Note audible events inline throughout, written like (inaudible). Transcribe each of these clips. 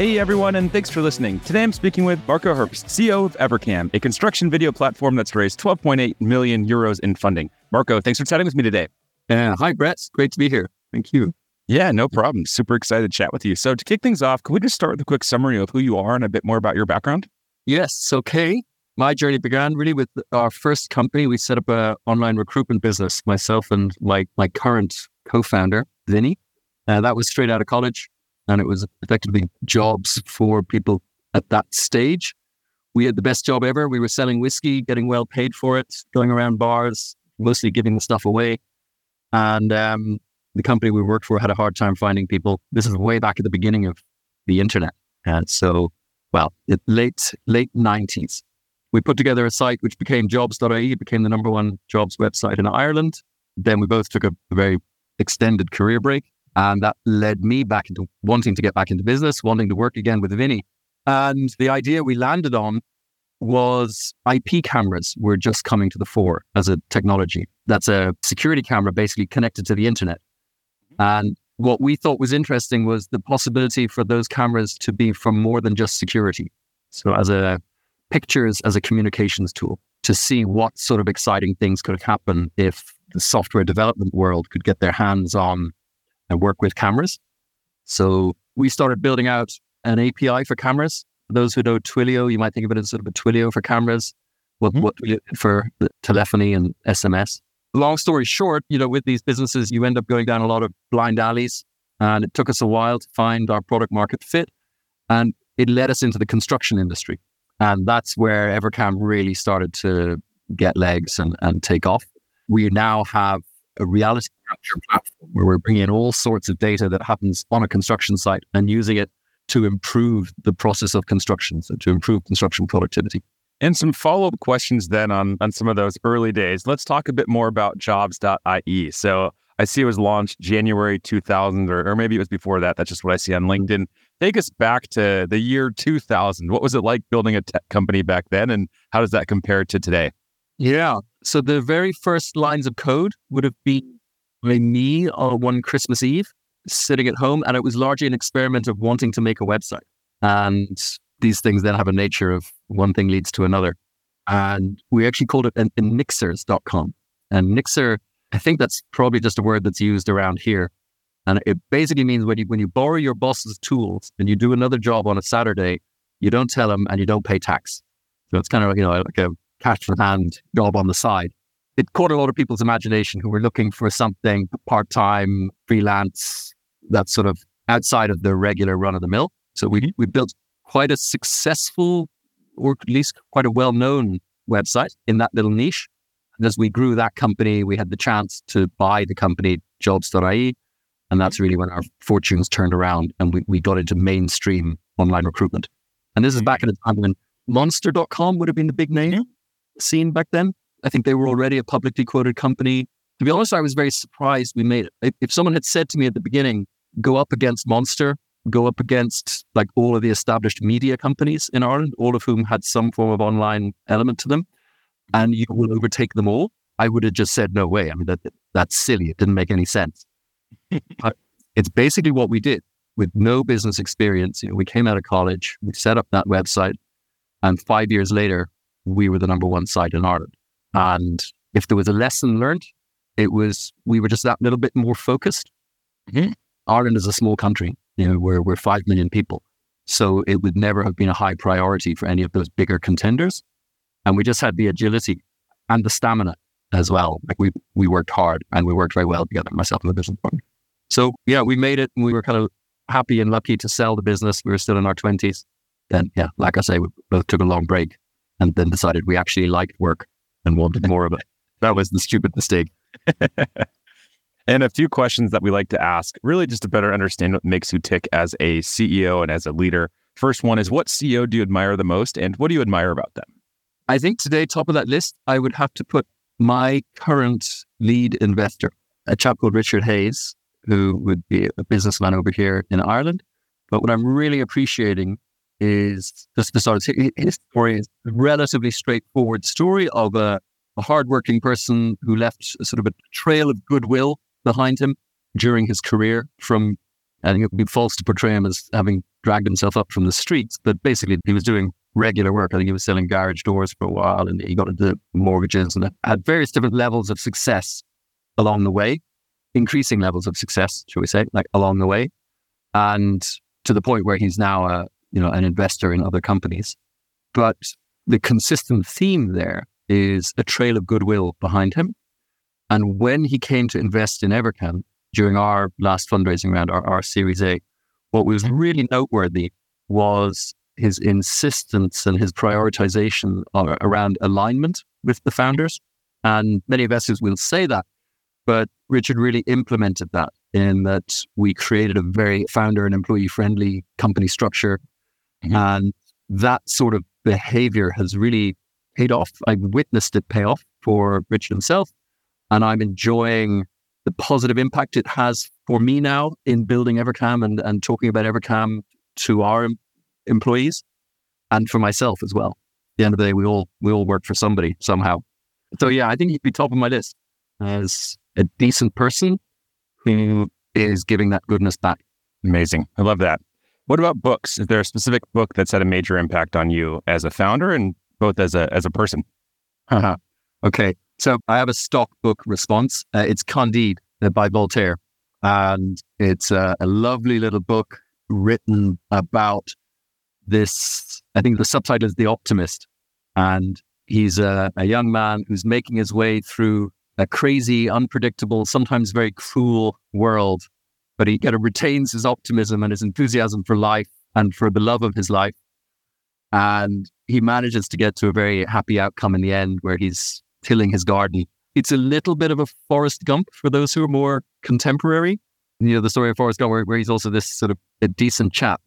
Hey everyone, and thanks for listening. Today I'm speaking with Marco Herbst, CEO of Evercam, a construction video platform that's raised 12.8 million euros in funding. Marco, thanks for chatting with me today. Uh, hi, Brett. Great to be here. Thank you. Yeah, no problem. Super excited to chat with you. So, to kick things off, can we just start with a quick summary of who you are and a bit more about your background? Yes. Okay. My journey began really with our first company. We set up an online recruitment business, myself and my, my current co founder, Vinny. Uh, that was straight out of college and it was effectively jobs for people at that stage. We had the best job ever. We were selling whiskey, getting well paid for it, going around bars, mostly giving the stuff away. And um, the company we worked for had a hard time finding people. This is way back at the beginning of the internet. And so, well, late late nineties, we put together a site which became jobs.ie. It became the number one jobs website in Ireland. Then we both took a very extended career break. And that led me back into wanting to get back into business, wanting to work again with Vinny. And the idea we landed on was IP cameras were just coming to the fore as a technology. That's a security camera basically connected to the internet. And what we thought was interesting was the possibility for those cameras to be for more than just security. So as a pictures as a communications tool to see what sort of exciting things could happen if the software development world could get their hands on and work with cameras. So we started building out an API for cameras. For those who know Twilio, you might think of it as sort of a Twilio for cameras, what, mm-hmm. what for telephony and SMS. Long story short, you know, with these businesses, you end up going down a lot of blind alleys. And it took us a while to find our product market fit. And it led us into the construction industry. And that's where Evercam really started to get legs and, and take off. We now have a reality capture platform where we're bringing in all sorts of data that happens on a construction site and using it to improve the process of construction, so to improve construction productivity. And some follow up questions then on, on some of those early days. Let's talk a bit more about jobs.ie. So I see it was launched January 2000, or, or maybe it was before that. That's just what I see on mm-hmm. LinkedIn. Take us back to the year 2000. What was it like building a tech company back then, and how does that compare to today? Yeah. So the very first lines of code would have been by me on one Christmas Eve, sitting at home, and it was largely an experiment of wanting to make a website. And these things then have a nature of one thing leads to another. And we actually called it an, an nixers.com. And nixer, I think that's probably just a word that's used around here. And it basically means when you when you borrow your boss's tools and you do another job on a Saturday, you don't tell him and you don't pay tax. So it's kind of you know like a cash for hand job on the side. It caught a lot of people's imagination who were looking for something part time, freelance, that's sort of outside of the regular run of the mill. So we, mm-hmm. we built quite a successful, or at least quite a well known website in that little niche. And as we grew that company, we had the chance to buy the company jobs.ie. And that's really when our fortunes turned around and we, we got into mainstream online recruitment. And this is back at a time when monster.com would have been the big name. Mm-hmm back then. I think they were already a publicly quoted company. To be honest, I was very surprised we made it. If someone had said to me at the beginning, go up against Monster, go up against like all of the established media companies in Ireland, all of whom had some form of online element to them, and you will overtake them all, I would have just said, no way. I mean, that, that's silly. It didn't make any sense. (laughs) it's basically what we did with no business experience. You know, we came out of college, we set up that website, and five years later, we were the number one site in Ireland. And if there was a lesson learned, it was we were just that little bit more focused. Mm-hmm. Ireland is a small country, you know, we're, we're 5 million people. So it would never have been a high priority for any of those bigger contenders. And we just had the agility and the stamina as well. Like we, we worked hard and we worked very well together, myself and the business partner. So yeah, we made it and we were kind of happy and lucky to sell the business. We were still in our 20s. Then, yeah, like I say, we both took a long break and then decided we actually liked work and wanted more of it. That was the stupid mistake. (laughs) and a few questions that we like to ask, really just to better understand what makes you tick as a CEO and as a leader. First one is what CEO do you admire the most and what do you admire about them? I think today, top of that list, I would have to put my current lead investor, a chap called Richard Hayes, who would be a businessman over here in Ireland. But what I'm really appreciating is just the sort of his story is a relatively straightforward story of a, a hardworking person who left sort of a trail of goodwill behind him during his career from I think it would be false to portray him as having dragged himself up from the streets, but basically he was doing regular work. I think he was selling garage doors for a while and he got into mortgages and had various different levels of success along the way, increasing levels of success, shall we say, like along the way. And to the point where he's now a, you know, an investor in other companies. But the consistent theme there is a trail of goodwill behind him. And when he came to invest in Evercam during our last fundraising round, our, our Series A, what was really noteworthy was his insistence and his prioritization uh, around alignment with the founders. And many investors will say that, but Richard really implemented that in that we created a very founder and employee friendly company structure. Mm-hmm. And that sort of behavior has really paid off. I've witnessed it pay off for Richard himself. And I'm enjoying the positive impact it has for me now in building Evercam and, and talking about Evercam to our employees and for myself as well. At the end of the day, we all we all work for somebody somehow. So yeah, I think he'd be top of my list as a decent person who is giving that goodness back. Amazing. I love that. What about books? Is there a specific book that's had a major impact on you as a founder and both as a as a person? okay. So I have a stock book response. Uh, it's Candide uh, by Voltaire. And it's a lovely little book written about this. I think the subtitle is The Optimist. And he's a, a young man who's making his way through a crazy, unpredictable, sometimes very cruel world. But he kind of retains his optimism and his enthusiasm for life and for the love of his life. And he manages to get to a very happy outcome in the end where he's tilling his garden. It's a little bit of a Forrest Gump for those who are more contemporary. You know, the story of Forrest Gump, where, where he's also this sort of a decent chap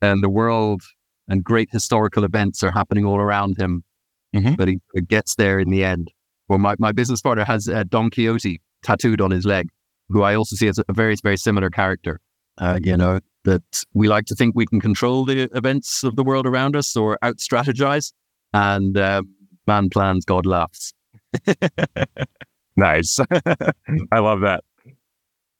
and the world and great historical events are happening all around him. Mm-hmm. But he gets there in the end. Well, my, my business partner has uh, Don Quixote tattooed on his leg, who I also see as a very, very similar character. Uh, you know, that we like to think we can control the events of the world around us or out strategize. And uh, man plans, God laughs. (laughs) nice. (laughs) I love that.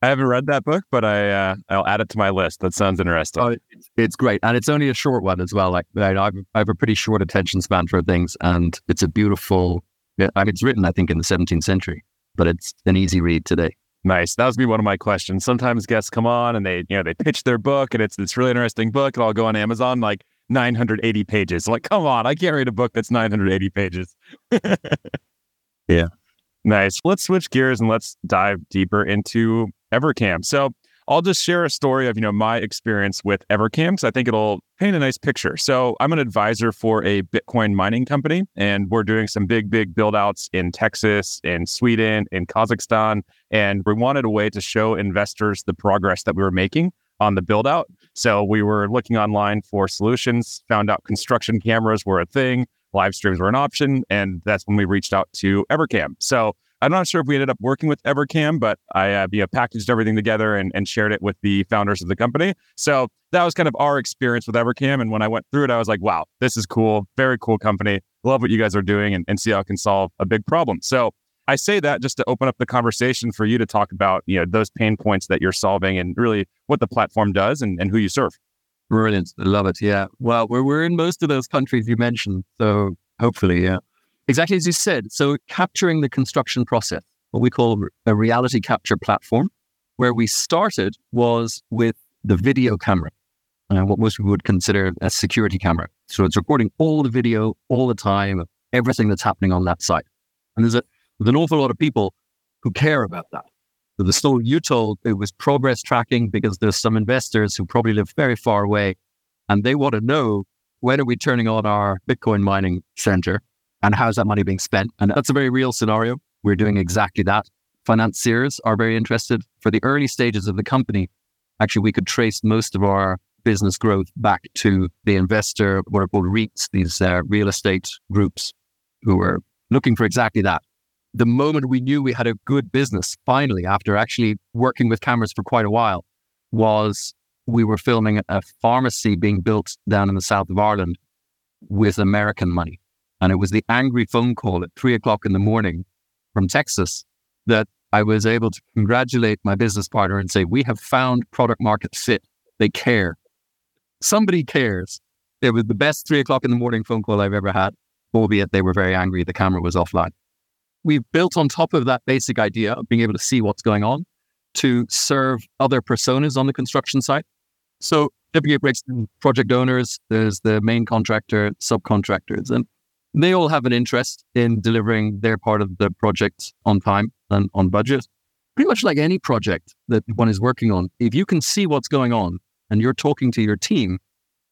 I haven't read that book, but I uh, I'll add it to my list. That sounds interesting. Oh, it's, it's, great, and it's only a short one as well. Like I, I've, I have a pretty short attention span for things, and it's a beautiful. I mean, it's written, I think, in the 17th century, but it's an easy read today. Nice. That was be one of my questions. Sometimes guests come on and they, you know, they pitch their book and it's this really interesting book, and I'll go on Amazon like 980 pages. Like, come on, I can't read a book that's 980 pages. yeah. (laughs) Nice. Let's switch gears and let's dive deeper into Evercam. So I'll just share a story of, you know, my experience with Evercam because I think it'll paint a nice picture. So I'm an advisor for a Bitcoin mining company, and we're doing some big, big build outs in Texas, in Sweden, in Kazakhstan. And we wanted a way to show investors the progress that we were making on the build out. So we were looking online for solutions, found out construction cameras were a thing, live streams were an option. And that's when we reached out to Evercam. So I'm not sure if we ended up working with Evercam, but I uh, you know, packaged everything together and, and shared it with the founders of the company. So that was kind of our experience with Evercam. And when I went through it, I was like, wow, this is cool. Very cool company. Love what you guys are doing and, and see how it can solve a big problem. So I say that just to open up the conversation for you to talk about, you know, those pain points that you're solving and really what the platform does and, and who you serve. Brilliant. I love it. Yeah. Well, we're, we're in most of those countries you mentioned. So hopefully, yeah. Exactly as you said. So, capturing the construction process, what we call a reality capture platform, where we started was with the video camera, uh, what most people would consider a security camera. So, it's recording all the video all the time, everything that's happening on that site. And there's, a, there's an awful lot of people who care about that. So, the story you told, it was progress tracking because there's some investors who probably live very far away and they want to know when are we turning on our Bitcoin mining center and how's that money being spent? And that's a very real scenario. We're doing exactly that. Financiers are very interested. For the early stages of the company, actually, we could trace most of our business growth back to the investor, what are called REITs, these uh, real estate groups who were looking for exactly that. The moment we knew we had a good business, finally, after actually working with cameras for quite a while, was we were filming a pharmacy being built down in the south of Ireland with American money. And it was the angry phone call at three o'clock in the morning from Texas that I was able to congratulate my business partner and say, We have found product market fit. They care. Somebody cares. It was the best three o'clock in the morning phone call I've ever had, albeit they were very angry. The camera was offline. We've built on top of that basic idea of being able to see what's going on to serve other personas on the construction site. So typically it breaks project owners, there's the main contractor, subcontractors, and they all have an interest in delivering their part of the project on time and on budget. Pretty much like any project that one is working on, if you can see what's going on and you're talking to your team,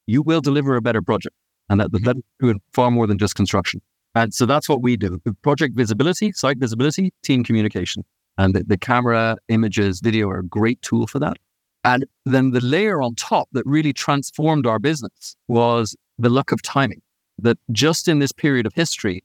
you will deliver a better project. And that, that do far more than just construction. And so that's what we do. Project visibility, site visibility, team communication. And the, the camera, images, video are a great tool for that. And then the layer on top that really transformed our business was the luck of timing that just in this period of history,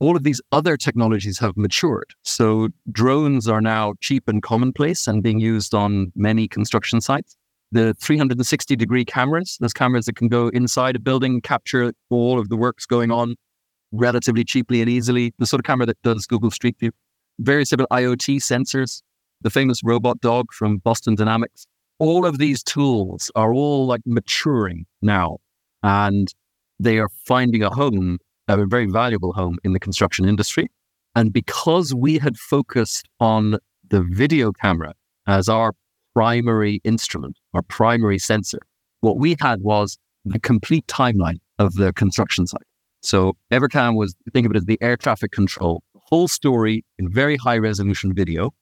all of these other technologies have matured. So drones are now cheap and commonplace and being used on many construction sites. The 360 degree cameras, those cameras that can go inside a building, capture all of the works going on relatively cheaply and easily. The sort of camera that does Google Street View. various simple IoT sensors, the famous robot dog from Boston Dynamics. All of these tools are all like maturing now. And they are finding a home, a very valuable home in the construction industry. And because we had focused on the video camera as our primary instrument, our primary sensor, what we had was the complete timeline of the construction site. So Evercam was, think of it as the air traffic control, whole story in very high resolution video,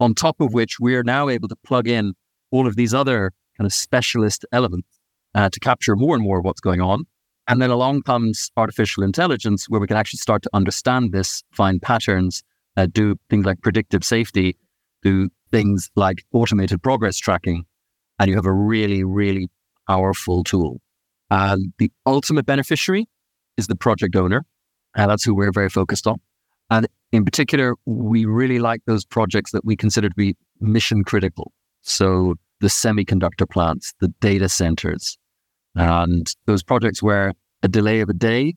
on top of which we are now able to plug in all of these other kind of specialist elements uh, to capture more and more of what's going on. And then along comes artificial intelligence, where we can actually start to understand this, find patterns, uh, do things like predictive safety, do things like automated progress tracking, and you have a really, really powerful tool. And the ultimate beneficiary is the project owner. And that's who we're very focused on. And in particular, we really like those projects that we consider to be mission critical. So the semiconductor plants, the data centers, and those projects where a delay of a day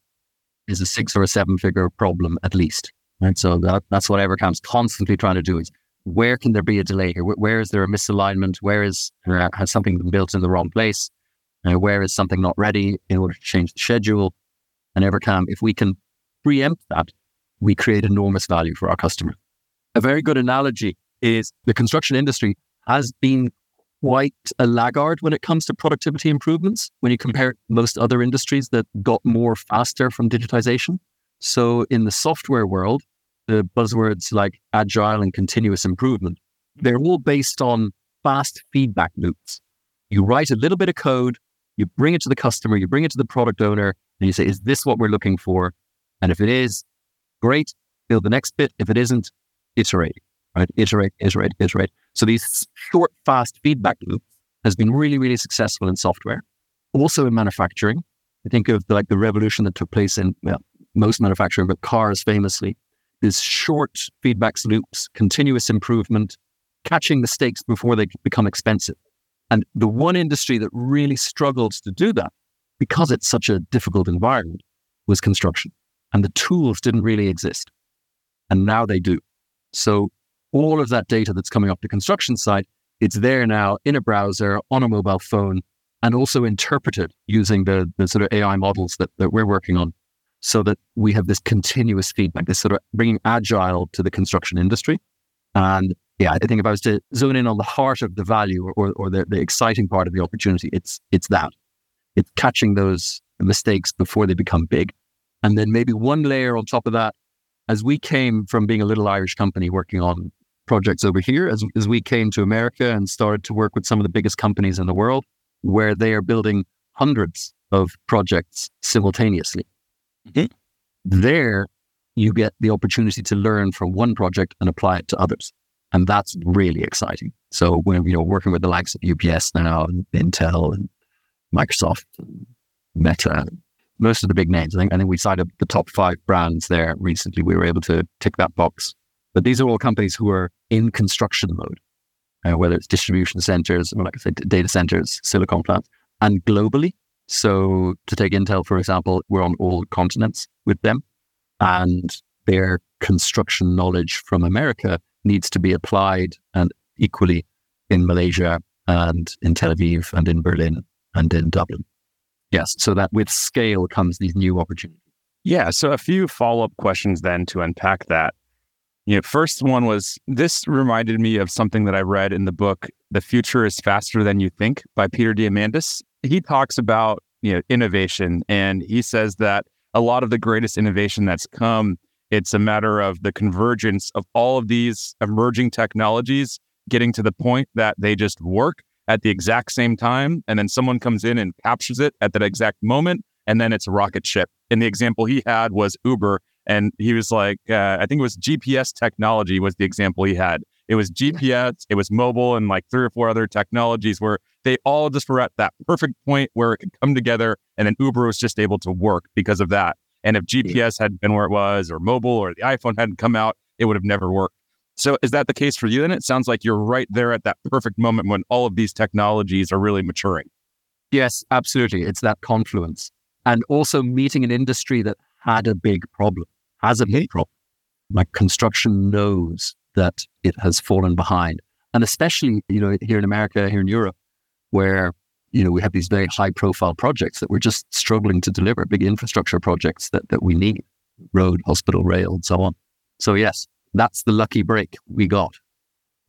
is a six or a seven figure problem at least. Right. So that, that's what Evercam's constantly trying to do is where can there be a delay here? Where is there a misalignment? Where is uh, has something been built in the wrong place? Uh, where is something not ready in order to change the schedule? And Evercam, if we can preempt that, we create enormous value for our customer. A very good analogy is the construction industry has been quite a laggard when it comes to productivity improvements when you mm-hmm. compare most other industries that got more faster from digitization. So in the software world, the buzzwords like agile and continuous improvement, they're all based on fast feedback loops. You write a little bit of code, you bring it to the customer, you bring it to the product owner, and you say, is this what we're looking for? And if it is, great, build the next bit. If it isn't, iterate right? Iterate, iterate, iterate. So these short, fast feedback loops has been really, really successful in software. Also in manufacturing. I think of like the revolution that took place in well, most manufacturing, but cars famously. These short feedback loops, continuous improvement, catching mistakes before they become expensive. And the one industry that really struggled to do that because it's such a difficult environment was construction. And the tools didn't really exist. And now they do. So all of that data that's coming off the construction site, it's there now in a browser, on a mobile phone, and also interpreted using the, the sort of AI models that, that we're working on so that we have this continuous feedback, this sort of bringing agile to the construction industry. And yeah, I think if I was to zone in on the heart of the value or, or, or the, the exciting part of the opportunity, it's, it's that. It's catching those mistakes before they become big. And then maybe one layer on top of that, as we came from being a little Irish company working on projects over here as, as we came to America and started to work with some of the biggest companies in the world where they are building hundreds of projects simultaneously. Mm-hmm. There, you get the opportunity to learn from one project and apply it to others. And that's really exciting. So when, you know, working with the likes of UPS now and Intel and Microsoft, and Meta, most of the big names. I think, I think we cited the top five brands there recently. We were able to tick that box. But these are all companies who are in construction mode, uh, whether it's distribution centers, or like I said, data centers, silicon plants, and globally. So to take Intel, for example, we're on all continents with them and their construction knowledge from America needs to be applied and equally in Malaysia and in Tel Aviv and in Berlin and in Dublin. Yes. So that with scale comes these new opportunities. Yeah. So a few follow up questions then to unpack that. Know, first one was this reminded me of something that I read in the book, The Future is Faster Than You Think by Peter Diamandis. He talks about, you know, innovation and he says that a lot of the greatest innovation that's come, it's a matter of the convergence of all of these emerging technologies getting to the point that they just work at the exact same time. And then someone comes in and captures it at that exact moment. And then it's a rocket ship. And the example he had was Uber. And he was like, uh, I think it was GPS technology was the example he had. It was GPS, it was mobile, and like three or four other technologies where they all just were at that perfect point where it could come together. And then Uber was just able to work because of that. And if GPS hadn't been where it was, or mobile, or the iPhone hadn't come out, it would have never worked. So is that the case for you? Then it sounds like you're right there at that perfect moment when all of these technologies are really maturing. Yes, absolutely. It's that confluence. And also meeting an industry that had a big problem, has a big problem. Like construction knows that it has fallen behind. And especially, you know, here in America, here in Europe, where, you know, we have these very high profile projects that we're just struggling to deliver, big infrastructure projects that, that we need, road, hospital, rail, and so on. So yes, that's the lucky break we got.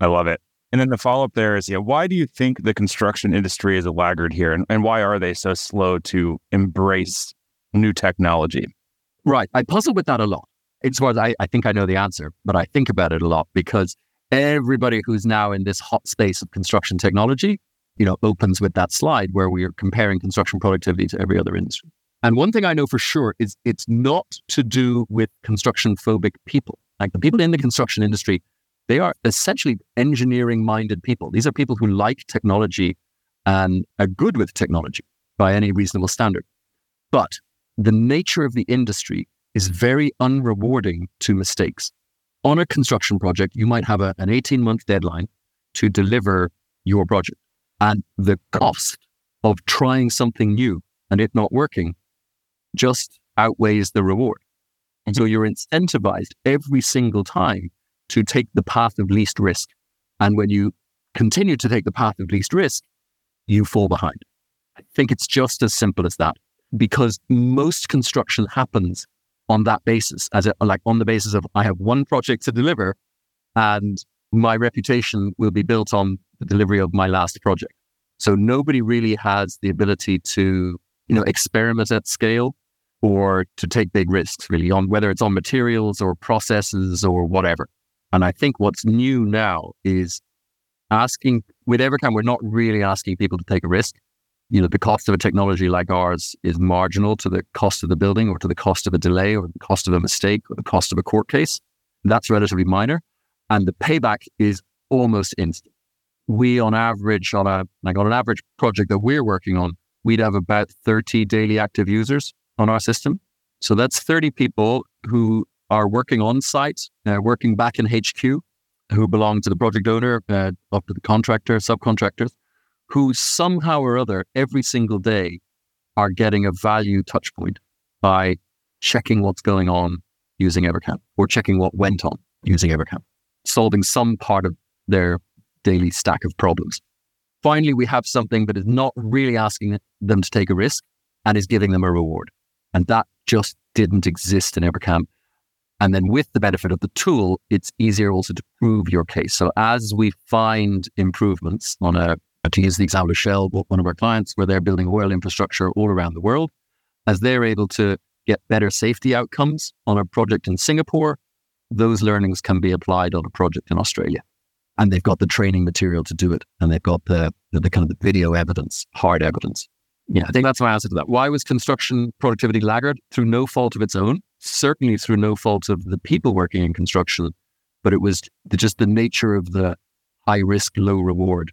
I love it. And then the follow up there is, yeah, why do you think the construction industry is a laggard here? And, and why are they so slow to embrace new technology? Right. I puzzle with that a lot. As far I, I think I know the answer, but I think about it a lot because everybody who's now in this hot space of construction technology, you know, opens with that slide where we are comparing construction productivity to every other industry. And one thing I know for sure is it's not to do with construction phobic people. Like the people in the construction industry, they are essentially engineering minded people. These are people who like technology and are good with technology by any reasonable standard. But the nature of the industry is very unrewarding to mistakes. On a construction project, you might have a, an 18 month deadline to deliver your project. And the cost of trying something new and it not working just outweighs the reward. And so you're incentivized every single time to take the path of least risk. And when you continue to take the path of least risk, you fall behind. I think it's just as simple as that because most construction happens on that basis, as it, like on the basis of I have one project to deliver and my reputation will be built on the delivery of my last project. So nobody really has the ability to, you know, experiment at scale or to take big risks really on whether it's on materials or processes or whatever. And I think what's new now is asking with Evercam, we're not really asking people to take a risk. You know, the cost of a technology like ours is marginal to the cost of the building or to the cost of a delay or the cost of a mistake or the cost of a court case. That's relatively minor. And the payback is almost instant. We on average on a like on an average project that we're working on, we'd have about 30 daily active users on our system. So that's 30 people who are working on site, uh, working back in HQ, who belong to the project owner, uh, up to the contractor, subcontractors, who somehow or other every single day are getting a value touch point by checking what's going on using Evercam or checking what went on using Evercam, solving some part of their daily stack of problems. Finally, we have something that is not really asking them to take a risk and is giving them a reward. And that just didn't exist in Evercam. And then with the benefit of the tool, it's easier also to prove your case. So as we find improvements on a, to use the example of Shell, one of our clients, where they're building oil infrastructure all around the world, as they're able to get better safety outcomes on a project in Singapore, those learnings can be applied on a project in Australia. And they've got the training material to do it. And they've got the, the, the kind of the video evidence, hard evidence yeah, I think that's my answer to that. Why was construction productivity laggard? Through no fault of its own, certainly through no fault of the people working in construction, but it was the, just the nature of the high risk, low reward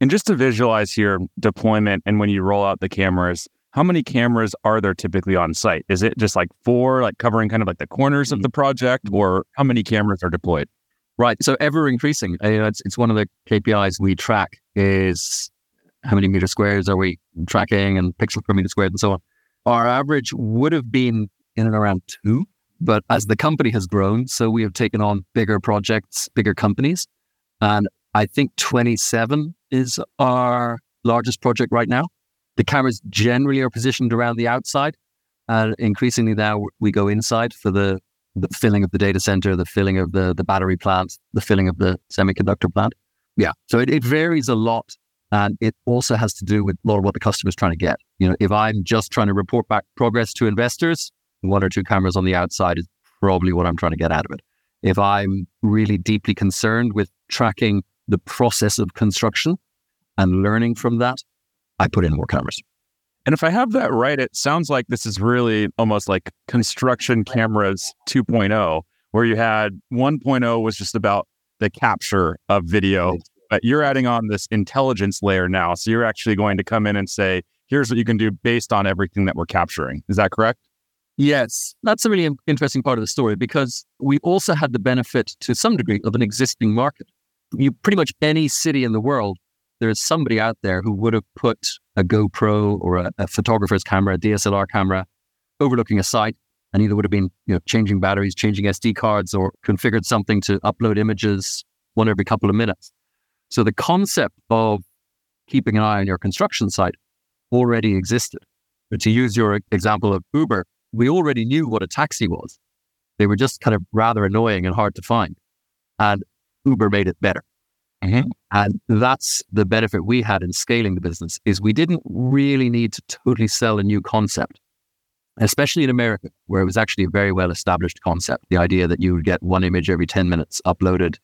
And just to visualize your deployment and when you roll out the cameras, how many cameras are there typically on site? Is it just like four, like covering kind of like the corners of mm-hmm. the project, or how many cameras are deployed? Right. So ever increasing. You know, it's, it's one of the KPIs we track is how many meter squares are we tracking and pixel per meter squared and so on. Our average would have been in and around two, but as the company has grown, so we have taken on bigger projects, bigger companies. And I think 27 is our largest project right now. The cameras generally are positioned around the outside. And increasingly now we go inside for the, the filling of the data center, the filling of the, the battery plant, the filling of the semiconductor plant. Yeah. So it, it varies a lot. And it also has to do with a lot of what the customer is trying to get. You know, if I'm just trying to report back progress to investors, one or two cameras on the outside is probably what I'm trying to get out of it. If I'm really deeply concerned with tracking the process of construction and learning from that, I put in more cameras. And if I have that right, it sounds like this is really almost like construction cameras 2.0, where you had 1.0 was just about the capture of video, but you're adding on this intelligence layer now. So you're actually going to come in and say, here's what you can do based on everything that we're capturing. Is that correct? Yes, that's a really interesting part of the story because we also had the benefit to some degree of an existing market. You pretty much any city in the world there's somebody out there who would have put a GoPro or a, a, photographer's camera, a DSLR camera, overlooking a site, and either would have been you know changing batteries, changing SD cards, or configured something to upload images one every couple of minutes. So the concept of keeping an eye on your construction site already existed. But to use your example of Uber, we already knew what a taxi was. They were just kind of rather annoying and hard to find. And Uber made it better. Mm-hmm. And that's the benefit we had in scaling the business is we didn't really need to totally sell a new concept, especially in America, where it was actually a very well established concept. The idea that you would get one image every 10 minutes uploaded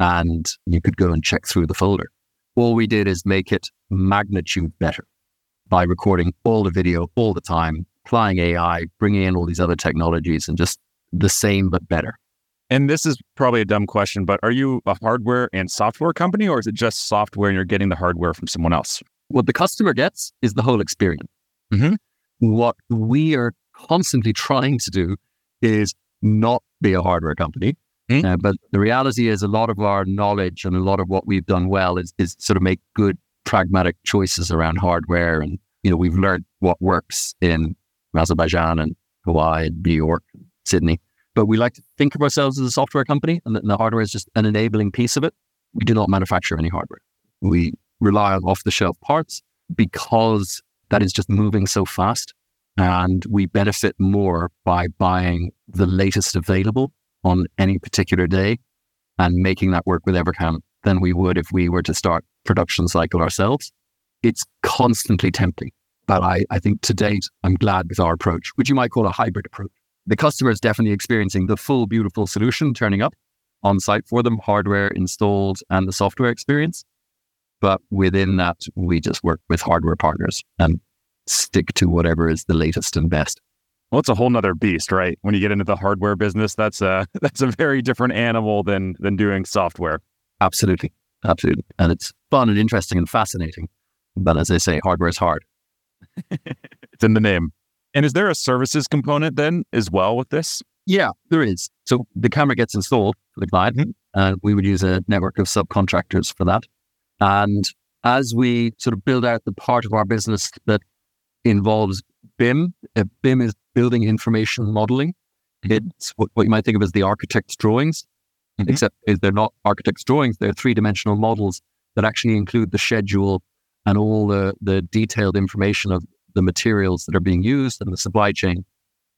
and you could go and check through the folder. All we did is make it magnitude better by recording all the video all the time, applying AI, bringing in all these other technologies and just the same but better. And this is probably a dumb question, but are you a hardware and software company, or is it just software and you're getting the hardware from someone else? What the customer gets is the whole experience. Mm-hmm. What we are constantly trying to do is not be a hardware company. Mm-hmm. Uh, but the reality is, a lot of our knowledge and a lot of what we've done well is, is sort of make good, pragmatic choices around hardware. And, you know, we've learned what works in Azerbaijan and Hawaii and New York, Sydney. But we like to think of ourselves as a software company, and the hardware is just an enabling piece of it. We do not manufacture any hardware. We rely on off the shelf parts because that is just moving so fast. And we benefit more by buying the latest available on any particular day and making that work with Evercam than we would if we were to start production cycle ourselves. It's constantly tempting. But I, I think to date, I'm glad with our approach, which you might call a hybrid approach the customer is definitely experiencing the full beautiful solution turning up on site for them, hardware installed and the software experience. But within that, we just work with hardware partners and stick to whatever is the latest and best. Well, it's a whole nother beast, right? When you get into the hardware business, that's a (laughs) that's a very different animal than than doing software. Absolutely, absolutely, and it's fun and interesting and fascinating. But as they say, hardware is hard. (laughs) it's in the name. And is there a services component then as well with this? Yeah, there is. So the camera gets installed for the client, mm-hmm. and we would use a network of subcontractors for that. And as we sort of build out the part of our business that involves BIM, uh, BIM is building information modeling. Mm-hmm. It's what, what, you might think of as the architect's drawings, mm-hmm. except they're not architect's drawings. They're three dimensional models that actually include the schedule and all the, the detailed information of the materials that are being used and the supply chain,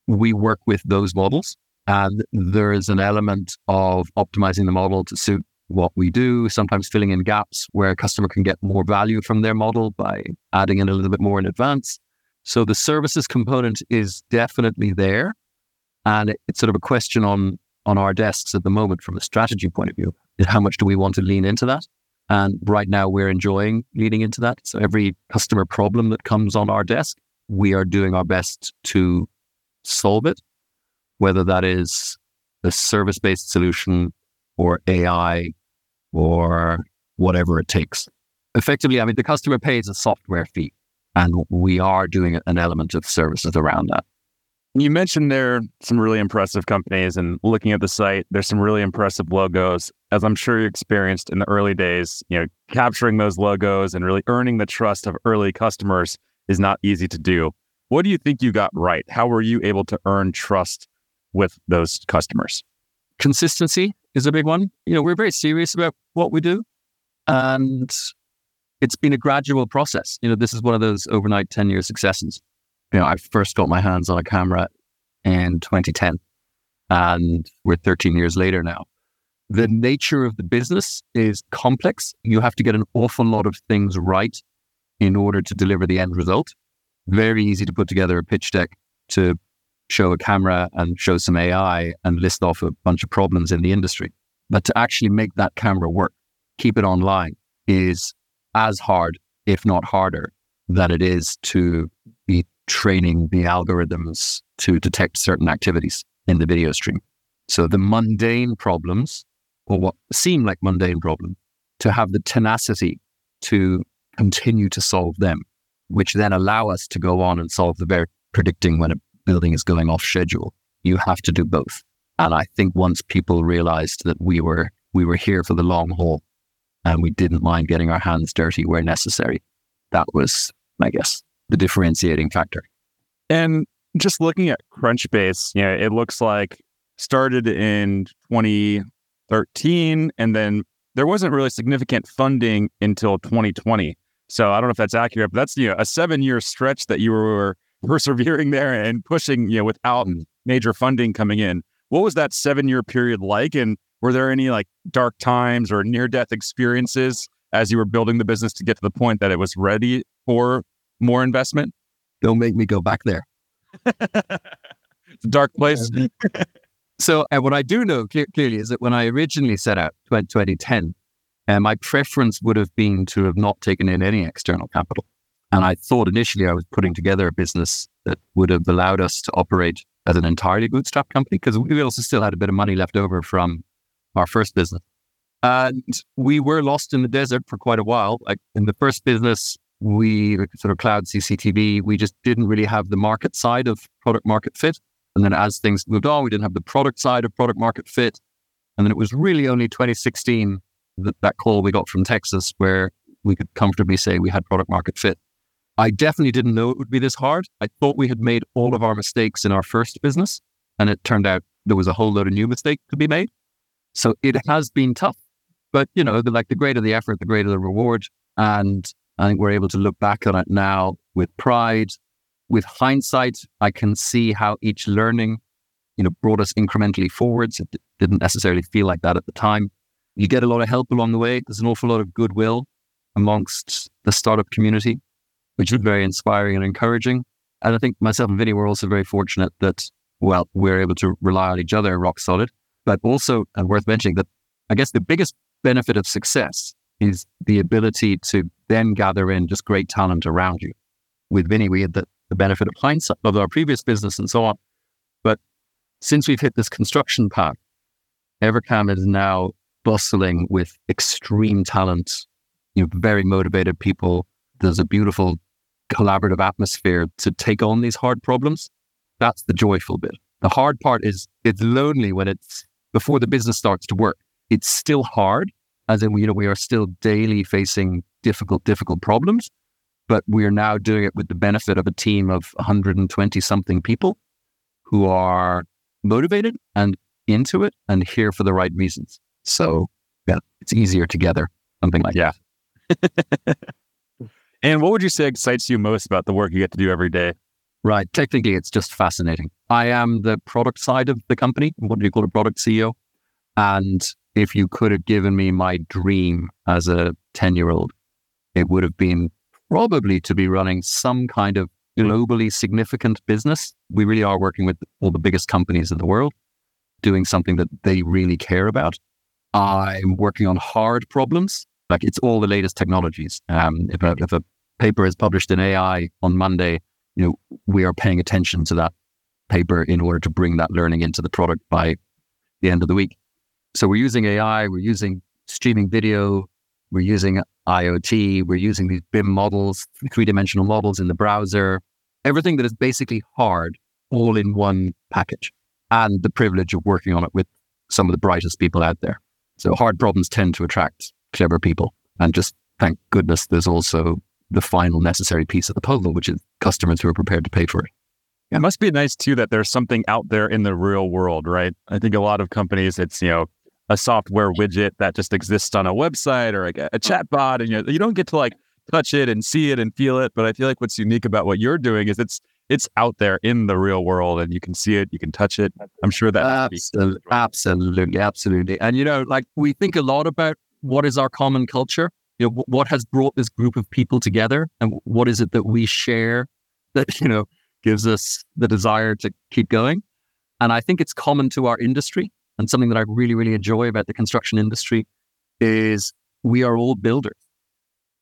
we work with those models. And there is an element of optimizing the model to suit what we do, sometimes filling in gaps where a customer can get more value from their model by adding in a little bit more in advance. So the services component is definitely there. And it's sort of a question on, on our desks at the moment from a strategy point of view. How much do we want to lean into that? And right now we're enjoying leading into that. So every customer problem that comes on our desk, we are doing our best to solve it, whether that is a service based solution or AI or whatever it takes. Effectively, I mean, the customer pays a software fee, and we are doing an element of services around that. You mentioned there are some really impressive companies, and looking at the site, there's some really impressive logos. As I'm sure you experienced in the early days, you know, capturing those logos and really earning the trust of early customers is not easy to do. What do you think you got right? How were you able to earn trust with those customers? Consistency is a big one. You know, we're very serious about what we do. And it's been a gradual process. You know, this is one of those overnight 10 year successes. You know, I first got my hands on a camera in 2010 and we're 13 years later now. The nature of the business is complex. You have to get an awful lot of things right in order to deliver the end result. Very easy to put together a pitch deck to show a camera and show some AI and list off a bunch of problems in the industry. But to actually make that camera work, keep it online is as hard, if not harder, than it is to training the algorithms to detect certain activities in the video stream. So the mundane problems, or what seem like mundane problems, to have the tenacity to continue to solve them, which then allow us to go on and solve the very predicting when a building is going off schedule. You have to do both. And I think once people realized that we were we were here for the long haul and we didn't mind getting our hands dirty where necessary, that was, I guess, the differentiating factor. And just looking at Crunchbase, you know, it looks like started in 2013 and then there wasn't really significant funding until 2020. So I don't know if that's accurate, but that's you know a seven year stretch that you were (laughs) persevering there and pushing, you know, without mm. major funding coming in. What was that seven year period like? And were there any like dark times or near death experiences as you were building the business to get to the point that it was ready for more investment? Don't make me go back there. it's a dark place. so, and what I do know clearly is that when I originally set out 2010, uh, my preference would have been to have not taken in any external capital. And I thought initially I was putting together a business that would have allowed us to operate as an entirely bootstrap company because we also still had a bit of money left over from our first business. And we were lost in the desert for quite a while. Like in the first business, we sort of cloud CCTV, we just didn't really have the market side of product market fit. And then as things moved on, we didn't have the product side of product market fit. And then it was really only 2016 that, that call we got from Texas where we could comfortably say we had product market fit. I definitely didn't know it would be this hard. I thought we had made all of our mistakes in our first business, and it turned out there was a whole load of new mistakes to be made. So it has been tough, but you know, the, like the greater the effort, the greater the reward. And I think we're able to look back on it now with pride. With hindsight, I can see how each learning, you know, brought us incrementally forwards. It didn't necessarily feel like that at the time. You get a lot of help along the way. There's an awful lot of goodwill amongst the startup community which was very inspiring and encouraging. And I think myself and Vinny were also very fortunate that, well, we're able to rely on each other rock solid. But also, and worth mentioning, that I guess the biggest benefit of success is the ability to then gather in just great talent around you. With Vinny, we had the, the benefit of hindsight of our previous business and so on. But since we've hit this construction path, Evercam is now bustling with extreme talent, you know, very motivated people. There's a beautiful collaborative atmosphere to take on these hard problems. That's the joyful bit. The hard part is it's lonely when it's before the business starts to work. It's still hard, as in, you know, we are still daily facing difficult, difficult problems, but we are now doing it with the benefit of a team of 120 something people who are motivated and into it and here for the right reasons. So, yeah, it's easier together, something like yeah. (laughs) And what would you say excites you most about the work you get to do every day? Right. Technically, it's just fascinating. I am the product side of the company. What do you call a product CEO? And if you could have given me my dream as a 10 year old, it would have been probably to be running some kind of globally significant business. We really are working with all the biggest companies in the world, doing something that they really care about. I'm working on hard problems, like it's all the latest technologies. Um, if, a, if a paper is published in AI on Monday, you know, we are paying attention to that paper in order to bring that learning into the product by the end of the week. So we're using AI, we're using streaming video, we're using IoT, we're using these BIM models, three dimensional models in the browser, everything that is basically hard, all in one package, and the privilege of working on it with some of the brightest people out there. So hard problems tend to attract clever people. And just thank goodness there's also the final necessary piece of the puzzle, which is customers who are prepared to pay for it. It must be nice too that there's something out there in the real world, right? I think a lot of companies, it's, you know, a software widget that just exists on a website or like a, a oh. chat bot and you, you don't get to like touch it and see it and feel it. But I feel like what's unique about what you're doing is it's it's out there in the real world and you can see it, you can touch it. I'm sure that absolutely, absolutely, absolutely. And you know, like we think a lot about what is our common culture. You know, what has brought this group of people together, and what is it that we share that you know gives us the desire to keep going. And I think it's common to our industry. And something that I really, really enjoy about the construction industry is we are all builders.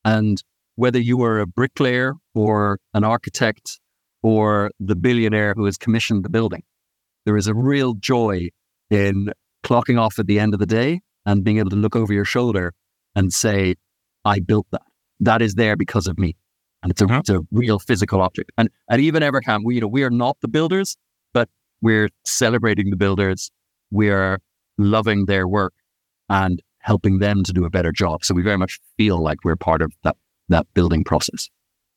And whether you are a bricklayer or an architect or the billionaire who has commissioned the building, there is a real joy in clocking off at the end of the day and being able to look over your shoulder and say, I built that. That is there because of me. And it's a, uh-huh. it's a real physical object. And at even Evercam, we, you know, we are not the builders, but we're celebrating the builders we are loving their work and helping them to do a better job. So we very much feel like we're part of that that building process.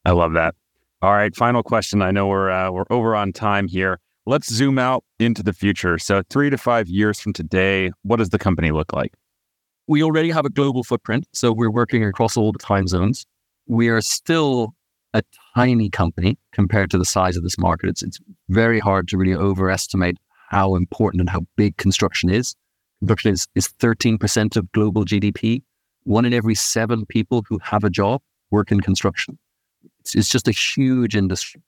I love that. All right, final question. I know we're uh, we're over on time here. Let's zoom out into the future. So 3 to 5 years from today, what does the company look like? We already have a global footprint, so we're working across all the time zones. We are still a tiny company compared to the size of this market. It's it's very hard to really overestimate how important and how big construction is. Construction is, is 13% of global GDP. One in every seven people who have a job work in construction. It's, it's just a huge industry.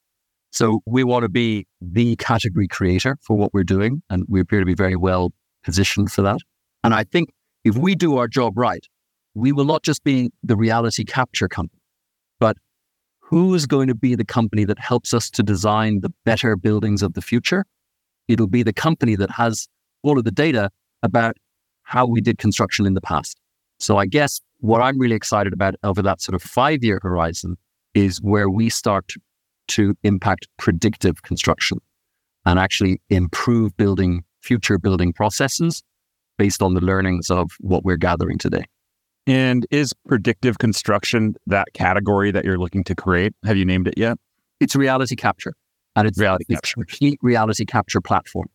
So we want to be the category creator for what we're doing, and we appear to be very well positioned for that. And I think if we do our job right, we will not just be the reality capture company, but who is going to be the company that helps us to design the better buildings of the future It'll be the company that has all of the data about how we did construction in the past. So I guess what I'm really excited about over that sort of five year horizon is where we start to impact predictive construction and actually improve building future building processes based on the learnings of what we're gathering today. And is predictive construction that category that you're looking to create? Have you named it yet? It's reality capture and it's reality it's capture. complete reality capture platform.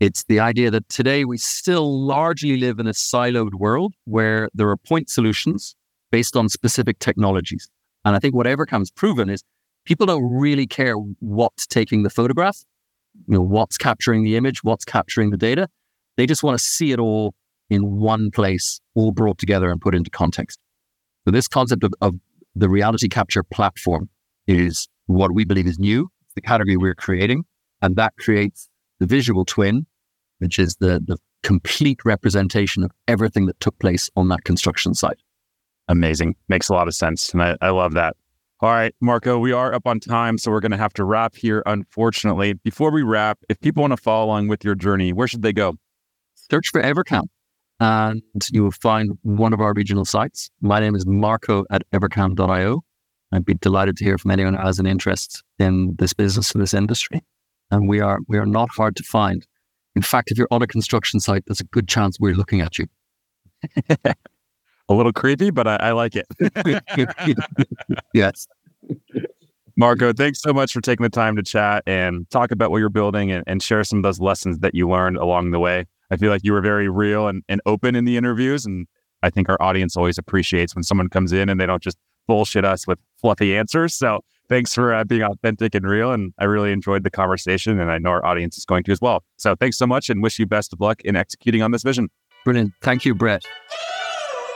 It's the idea that today we still largely live in a siloed world where there are point solutions based on specific technologies. And I think whatever comes proven is people don't really care what's taking the photograph, you know, what's capturing the image, what's capturing the data. They just want to see it all in one place, all brought together and put into context. So this concept of, of the reality capture platform is what we believe is new the category we're creating. And that creates the visual twin, which is the, the complete representation of everything that took place on that construction site. Amazing. Makes a lot of sense. And I, I love that. All right, Marco, we are up on time, so we're going to have to wrap here, unfortunately. Before we wrap, if people want to follow along with your journey, where should they go? Search for Evercam, and you will find one of our regional sites. My name is marco at evercam.io. I'd be delighted to hear from anyone who has an interest in this business and this industry. And we are we are not hard to find. In fact, if you're on a construction site, there's a good chance we're looking at you. (laughs) a little creepy, but I, I like it. (laughs) yes. Marco, thanks so much for taking the time to chat and talk about what you're building and, and, share some of those lessons that you learned along the way. I feel like you were very real and, and open in the interviews. And I think our audience always appreciates when someone comes in and they don't just bullshit us with fluffy answers. So thanks for uh, being authentic and real. And I really enjoyed the conversation, and I know our audience is going to as well. So thanks so much, and wish you best of luck in executing on this vision. Brilliant. Thank you, Brett.